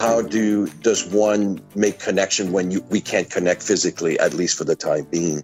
how do does one make connection when you we can't connect physically at least for the time being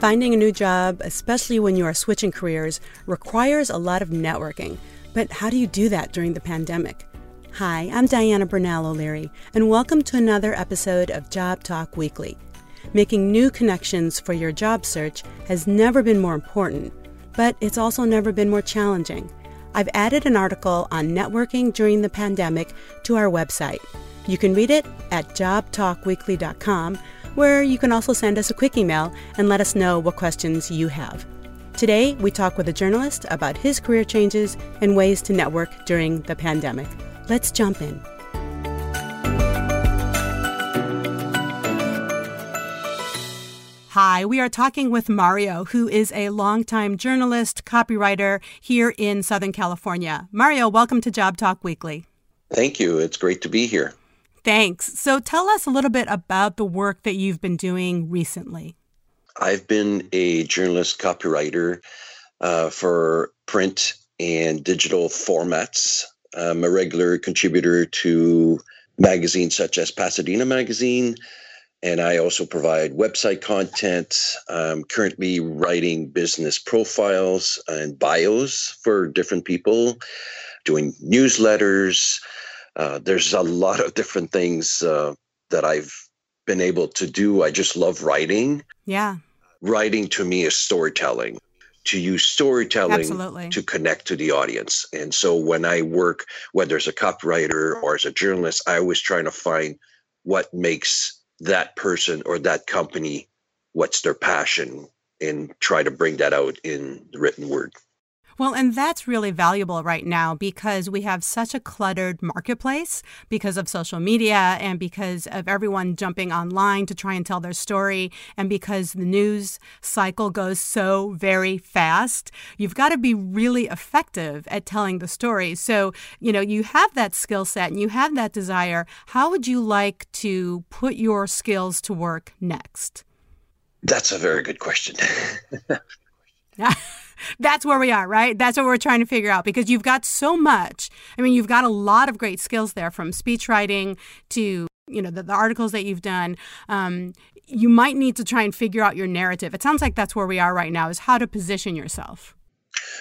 Finding a new job, especially when you are switching careers, requires a lot of networking. But how do you do that during the pandemic? Hi, I'm Diana Bernal O'Leary, and welcome to another episode of Job Talk Weekly. Making new connections for your job search has never been more important, but it's also never been more challenging. I've added an article on networking during the pandemic to our website. You can read it at jobtalkweekly.com, where you can also send us a quick email and let us know what questions you have. Today, we talk with a journalist about his career changes and ways to network during the pandemic. Let's jump in. Hi, we are talking with Mario, who is a longtime journalist, copywriter here in Southern California. Mario, welcome to Job Talk Weekly. Thank you. It's great to be here. Thanks. So tell us a little bit about the work that you've been doing recently. I've been a journalist copywriter uh, for print and digital formats. I'm a regular contributor to magazines such as Pasadena Magazine, and I also provide website content. I'm currently writing business profiles and bios for different people, doing newsletters. Uh, there's a lot of different things uh, that I've been able to do. I just love writing. Yeah. Writing to me is storytelling. To use storytelling Absolutely. to connect to the audience. And so when I work, whether as a copywriter or as a journalist, I always trying to find what makes that person or that company what's their passion and try to bring that out in the written word. Well, and that's really valuable right now because we have such a cluttered marketplace because of social media and because of everyone jumping online to try and tell their story and because the news cycle goes so very fast. You've got to be really effective at telling the story. So, you know, you have that skill set and you have that desire. How would you like to put your skills to work next? That's a very good question. that's where we are, right? That's what we're trying to figure out because you've got so much. I mean, you've got a lot of great skills there from speech writing to you know the, the articles that you've done um, you might need to try and figure out your narrative it sounds like that's where we are right now is how to position yourself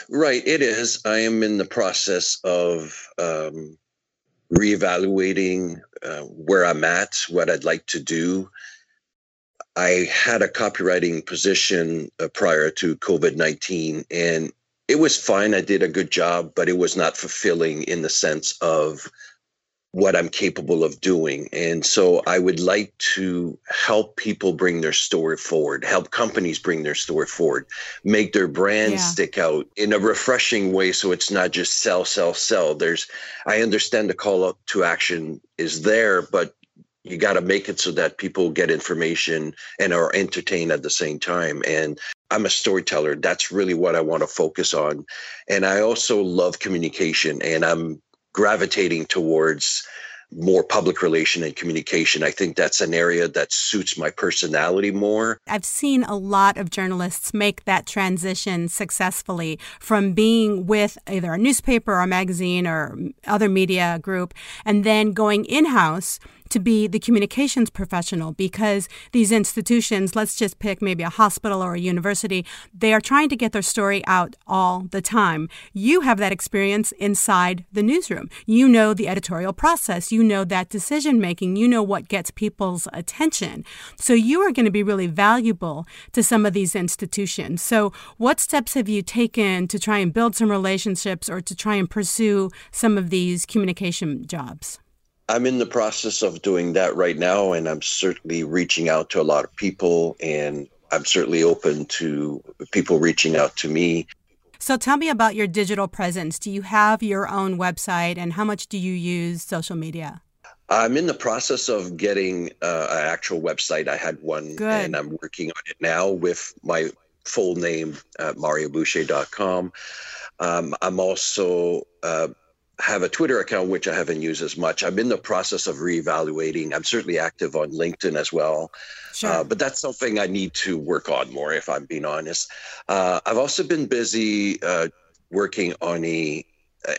right it is i am in the process of um, reevaluating uh, where i'm at what i'd like to do I had a copywriting position uh, prior to COVID 19, and it was fine. I did a good job, but it was not fulfilling in the sense of what I'm capable of doing. And so I would like to help people bring their story forward, help companies bring their story forward, make their brand yeah. stick out in a refreshing way so it's not just sell, sell, sell. There's I understand the call up to action is there, but you got to make it so that people get information and are entertained at the same time and i'm a storyteller that's really what i want to focus on and i also love communication and i'm gravitating towards more public relation and communication. I think that's an area that suits my personality more. I've seen a lot of journalists make that transition successfully from being with either a newspaper or a magazine or other media group and then going in house to be the communications professional because these institutions, let's just pick maybe a hospital or a university, they are trying to get their story out all the time. You have that experience inside the newsroom. You know the editorial process, you know that decision making, you know what gets people's attention. So you are going to be really valuable to some of these institutions. So, what steps have you taken to try and build some relationships or to try and pursue some of these communication jobs? I'm in the process of doing that right now, and I'm certainly reaching out to a lot of people, and I'm certainly open to people reaching out to me. So tell me about your digital presence. Do you have your own website, and how much do you use social media? I'm in the process of getting uh, an actual website. I had one, Good. and I'm working on it now with my full name, uh, marioboucher.com. Um, I'm also uh, have a Twitter account, which I haven't used as much. I'm in the process of reevaluating. I'm certainly active on LinkedIn as well. Sure. Uh, but that's something I need to work on more, if I'm being honest. Uh, I've also been busy uh, working on a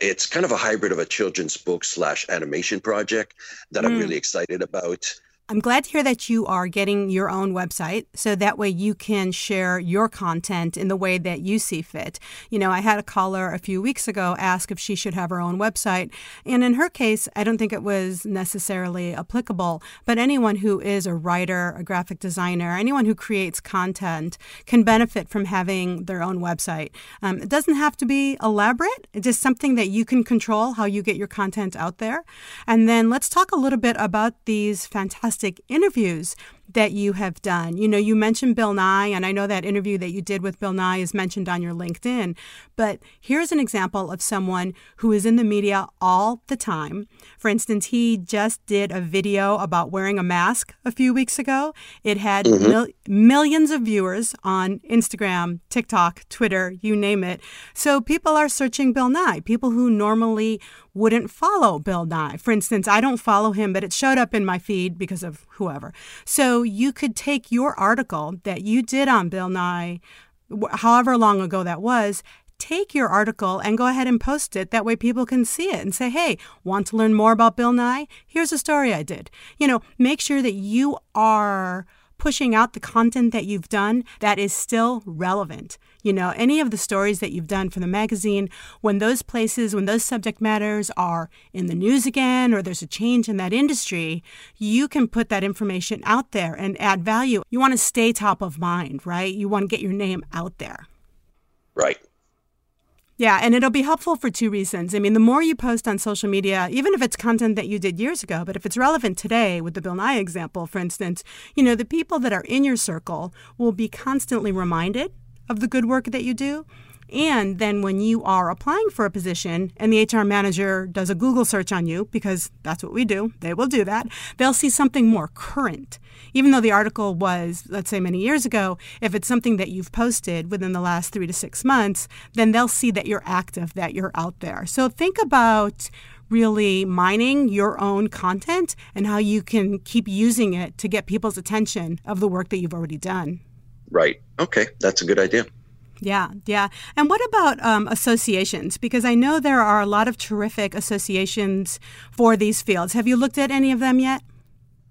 it's kind of a hybrid of a children's book slash animation project that mm. I'm really excited about. I'm glad to hear that you are getting your own website so that way you can share your content in the way that you see fit. You know, I had a caller a few weeks ago ask if she should have her own website. And in her case, I don't think it was necessarily applicable, but anyone who is a writer, a graphic designer, anyone who creates content can benefit from having their own website. Um, it doesn't have to be elaborate, it's just something that you can control how you get your content out there. And then let's talk a little bit about these fantastic fantastic interviews that you have done. You know, you mentioned Bill Nye, and I know that interview that you did with Bill Nye is mentioned on your LinkedIn. But here's an example of someone who is in the media all the time. For instance, he just did a video about wearing a mask a few weeks ago. It had mm-hmm. mil- millions of viewers on Instagram, TikTok, Twitter, you name it. So people are searching Bill Nye, people who normally wouldn't follow Bill Nye. For instance, I don't follow him, but it showed up in my feed because of whoever. You could take your article that you did on Bill Nye, however long ago that was, take your article and go ahead and post it. That way people can see it and say, hey, want to learn more about Bill Nye? Here's a story I did. You know, make sure that you are pushing out the content that you've done that is still relevant. You know, any of the stories that you've done for the magazine, when those places, when those subject matters are in the news again or there's a change in that industry, you can put that information out there and add value. You want to stay top of mind, right? You want to get your name out there. Right. Yeah, and it'll be helpful for two reasons. I mean, the more you post on social media, even if it's content that you did years ago, but if it's relevant today, with the Bill Nye example, for instance, you know, the people that are in your circle will be constantly reminded of the good work that you do. And then when you are applying for a position and the HR manager does a Google search on you, because that's what we do, they will do that, they'll see something more current. Even though the article was, let's say, many years ago, if it's something that you've posted within the last three to six months, then they'll see that you're active, that you're out there. So think about really mining your own content and how you can keep using it to get people's attention of the work that you've already done. Right. Okay. That's a good idea. Yeah, yeah. And what about um, associations? Because I know there are a lot of terrific associations for these fields. Have you looked at any of them yet?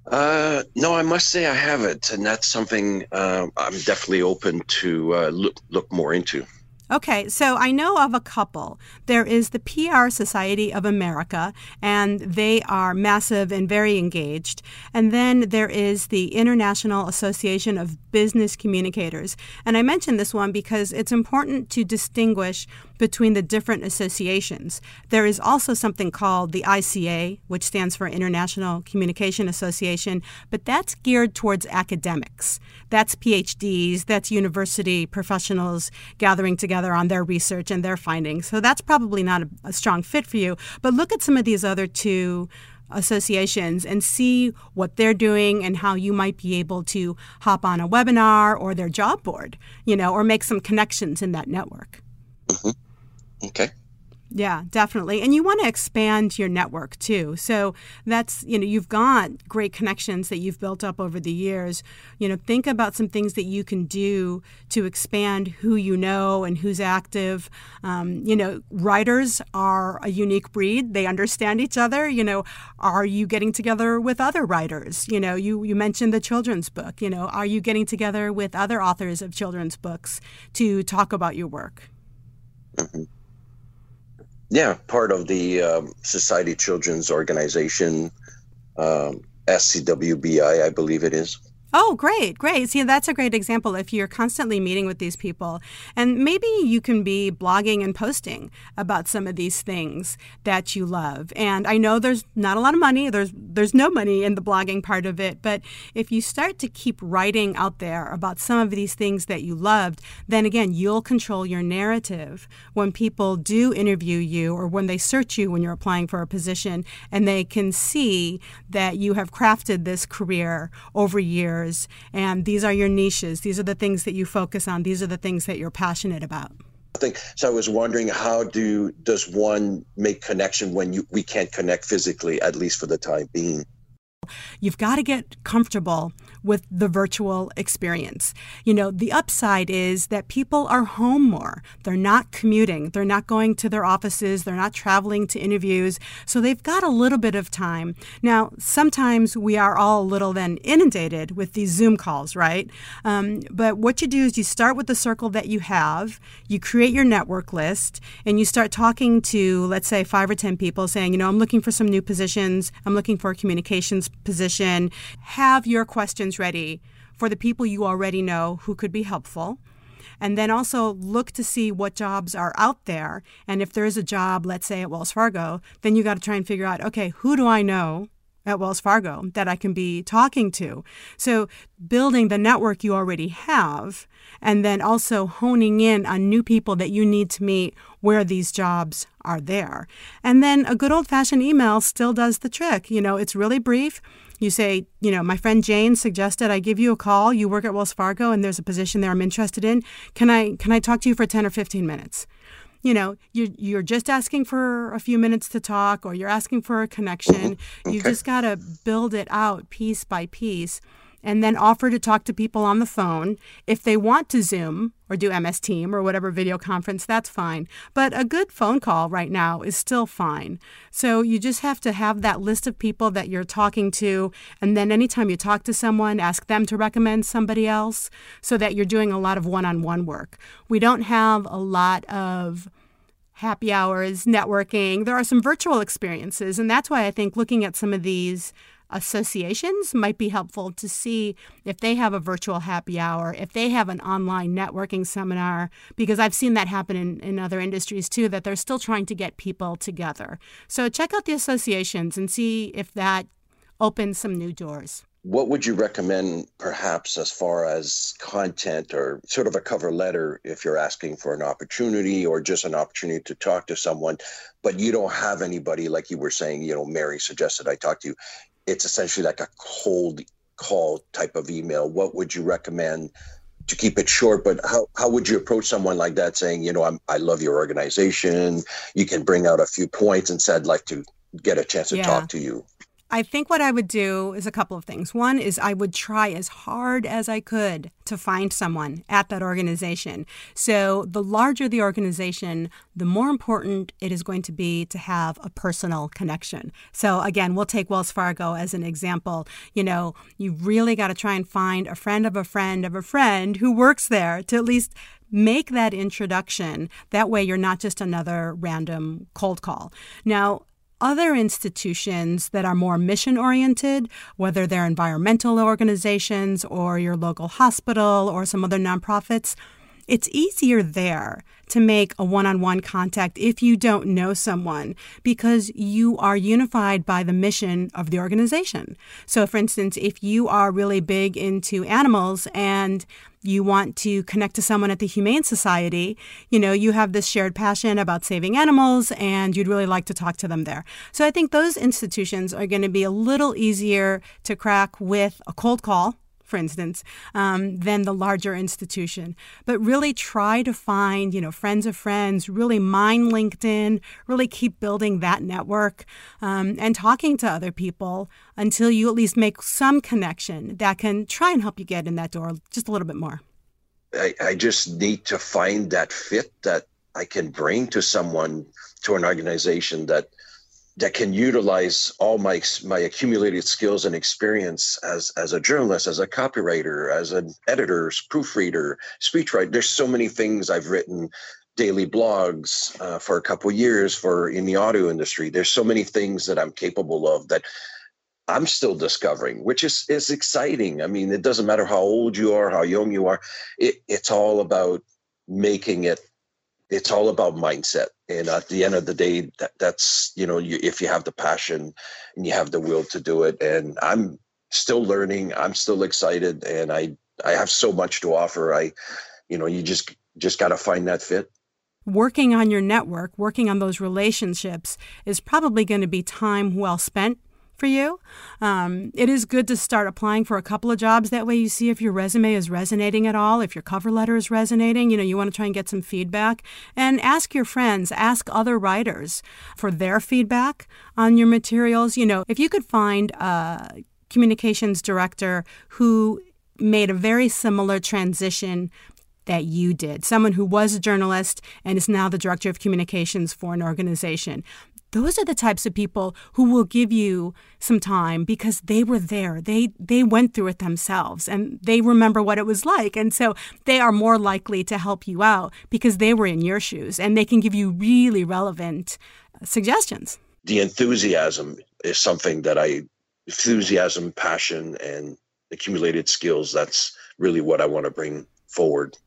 Uh, no, I must say I haven't, and that's something uh, I'm definitely open to uh, look look more into. Okay, so I know of a couple. There is the PR Society of America, and they are massive and very engaged. And then there is the International Association of Business Communicators. And I mention this one because it's important to distinguish between the different associations. There is also something called the ICA, which stands for International Communication Association, but that's geared towards academics. That's PhDs, that's university professionals gathering together on their research and their findings. So that's probably not a, a strong fit for you. But look at some of these other two associations and see what they're doing and how you might be able to hop on a webinar or their job board, you know, or make some connections in that network. Mm-hmm. Okay. Yeah, definitely. And you want to expand your network too. So that's, you know, you've got great connections that you've built up over the years. You know, think about some things that you can do to expand who you know and who's active. Um, you know, writers are a unique breed. They understand each other. You know, are you getting together with other writers? You know, you, you mentioned the children's book. You know, are you getting together with other authors of children's books to talk about your work? Mm-hmm. Yeah, part of the um, Society Children's Organization, um, SCWBI, I believe it is. Oh, great, great. See, that's a great example. If you're constantly meeting with these people, and maybe you can be blogging and posting about some of these things that you love. And I know there's not a lot of money. There's there's no money in the blogging part of it. But if you start to keep writing out there about some of these things that you loved, then again, you'll control your narrative when people do interview you or when they search you when you're applying for a position, and they can see that you have crafted this career over years and these are your niches. These are the things that you focus on. These are the things that you're passionate about. I think so. I was wondering how do does one make connection when you we can't connect physically, at least for the time being. You've got to get comfortable with the virtual experience. You know, the upside is that people are home more. They're not commuting, they're not going to their offices, they're not traveling to interviews. So they've got a little bit of time. Now, sometimes we are all a little then inundated with these Zoom calls, right? Um, but what you do is you start with the circle that you have, you create your network list, and you start talking to, let's say, five or 10 people saying, you know, I'm looking for some new positions, I'm looking for a communications position. Have your questions ready for the people you already know who could be helpful. And then also look to see what jobs are out there. And if there is a job, let's say at Wells Fargo, then you got to try and figure out okay, who do I know at Wells Fargo that I can be talking to. So, building the network you already have, and then also honing in on new people that you need to meet where these jobs are there. And then a good old fashioned email still does the trick. You know, it's really brief. You say, you know, my friend Jane suggested I give you a call. You work at Wells Fargo and there's a position there I'm interested in. Can I can I talk to you for 10 or 15 minutes? You know, you're, you're just asking for a few minutes to talk or you're asking for a connection. Okay. You just got to build it out piece by piece and then offer to talk to people on the phone. If they want to Zoom or do MS Team or whatever video conference, that's fine. But a good phone call right now is still fine. So you just have to have that list of people that you're talking to. And then anytime you talk to someone, ask them to recommend somebody else so that you're doing a lot of one on one work. We don't have a lot of happy hours, networking. There are some virtual experiences. And that's why I think looking at some of these associations might be helpful to see if they have a virtual happy hour, if they have an online networking seminar, because I've seen that happen in, in other industries too, that they're still trying to get people together. So check out the associations and see if that opens some new doors. What would you recommend, perhaps, as far as content or sort of a cover letter if you're asking for an opportunity or just an opportunity to talk to someone, but you don't have anybody, like you were saying, you know, Mary suggested I talk to you it's essentially like a cold call type of email. What would you recommend to keep it short? But how, how would you approach someone like that saying, you know, I'm, I love your organization. You can bring out a few points and said, I'd like to get a chance to yeah. talk to you. I think what I would do is a couple of things. One is I would try as hard as I could to find someone at that organization. So, the larger the organization, the more important it is going to be to have a personal connection. So, again, we'll take Wells Fargo as an example. You know, you really got to try and find a friend of a friend of a friend who works there to at least make that introduction. That way, you're not just another random cold call. Now, other institutions that are more mission oriented, whether they're environmental organizations or your local hospital or some other nonprofits, it's easier there to make a one on one contact if you don't know someone because you are unified by the mission of the organization. So, for instance, if you are really big into animals and you want to connect to someone at the Humane Society, you know, you have this shared passion about saving animals and you'd really like to talk to them there. So I think those institutions are going to be a little easier to crack with a cold call for instance, um, than the larger institution. But really try to find, you know, friends of friends, really mine LinkedIn, really keep building that network um, and talking to other people until you at least make some connection that can try and help you get in that door just a little bit more. I, I just need to find that fit that I can bring to someone, to an organization that that can utilize all my my accumulated skills and experience as as a journalist, as a copywriter, as an editor, proofreader, speechwriter. There's so many things I've written, daily blogs uh, for a couple years for in the audio industry. There's so many things that I'm capable of that I'm still discovering, which is is exciting. I mean, it doesn't matter how old you are, how young you are. It, it's all about making it it's all about mindset. And at the end of the day that, that's you know you, if you have the passion and you have the will to do it. And i'm still learning i'm still excited and i i have so much to offer. I you know you just just got to find that fit. Working on your network working on those relationships is probably going to be time well spent for you. Um, it is good to start applying for a couple of jobs. That way, you see if your resume is resonating at all, if your cover letter is resonating. You know, you want to try and get some feedback. And ask your friends, ask other writers for their feedback on your materials. You know, if you could find a communications director who made a very similar transition that you did, someone who was a journalist and is now the director of communications for an organization. Those are the types of people who will give you some time because they were there. They they went through it themselves and they remember what it was like. And so they are more likely to help you out because they were in your shoes and they can give you really relevant uh, suggestions. The enthusiasm is something that I enthusiasm, passion and accumulated skills that's really what I want to bring forward.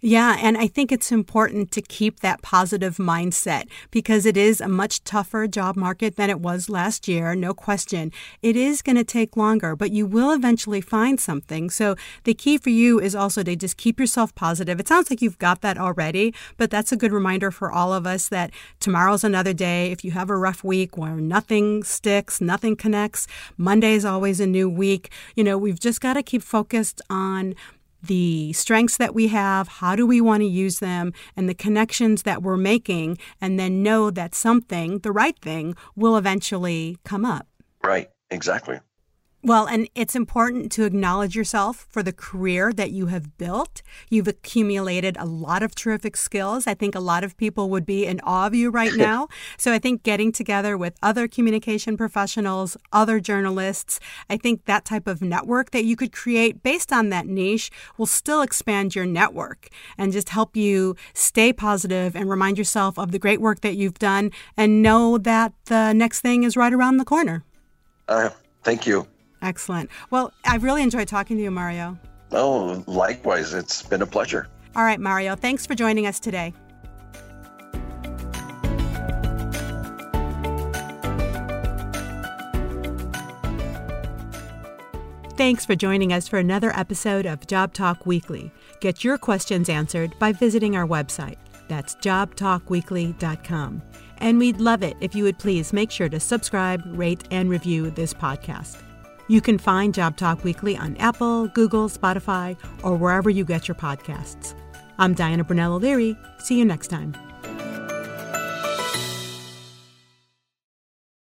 Yeah, and I think it's important to keep that positive mindset because it is a much tougher job market than it was last year, no question. It is going to take longer, but you will eventually find something. So the key for you is also to just keep yourself positive. It sounds like you've got that already, but that's a good reminder for all of us that tomorrow's another day. If you have a rough week where nothing sticks, nothing connects, Monday is always a new week. You know, we've just got to keep focused on the strengths that we have, how do we want to use them, and the connections that we're making, and then know that something, the right thing, will eventually come up. Right, exactly. Well, and it's important to acknowledge yourself for the career that you have built. You've accumulated a lot of terrific skills. I think a lot of people would be in awe of you right now. so I think getting together with other communication professionals, other journalists, I think that type of network that you could create based on that niche will still expand your network and just help you stay positive and remind yourself of the great work that you've done and know that the next thing is right around the corner. Uh, thank you. Excellent. Well, I've really enjoyed talking to you, Mario. Oh, likewise. It's been a pleasure. All right, Mario. Thanks for joining us today. Thanks for joining us for another episode of Job Talk Weekly. Get your questions answered by visiting our website. That's jobtalkweekly.com. And we'd love it if you would please make sure to subscribe, rate, and review this podcast. You can find Job Talk Weekly on Apple, Google, Spotify, or wherever you get your podcasts. I'm Diana Brunello Leary. See you next time.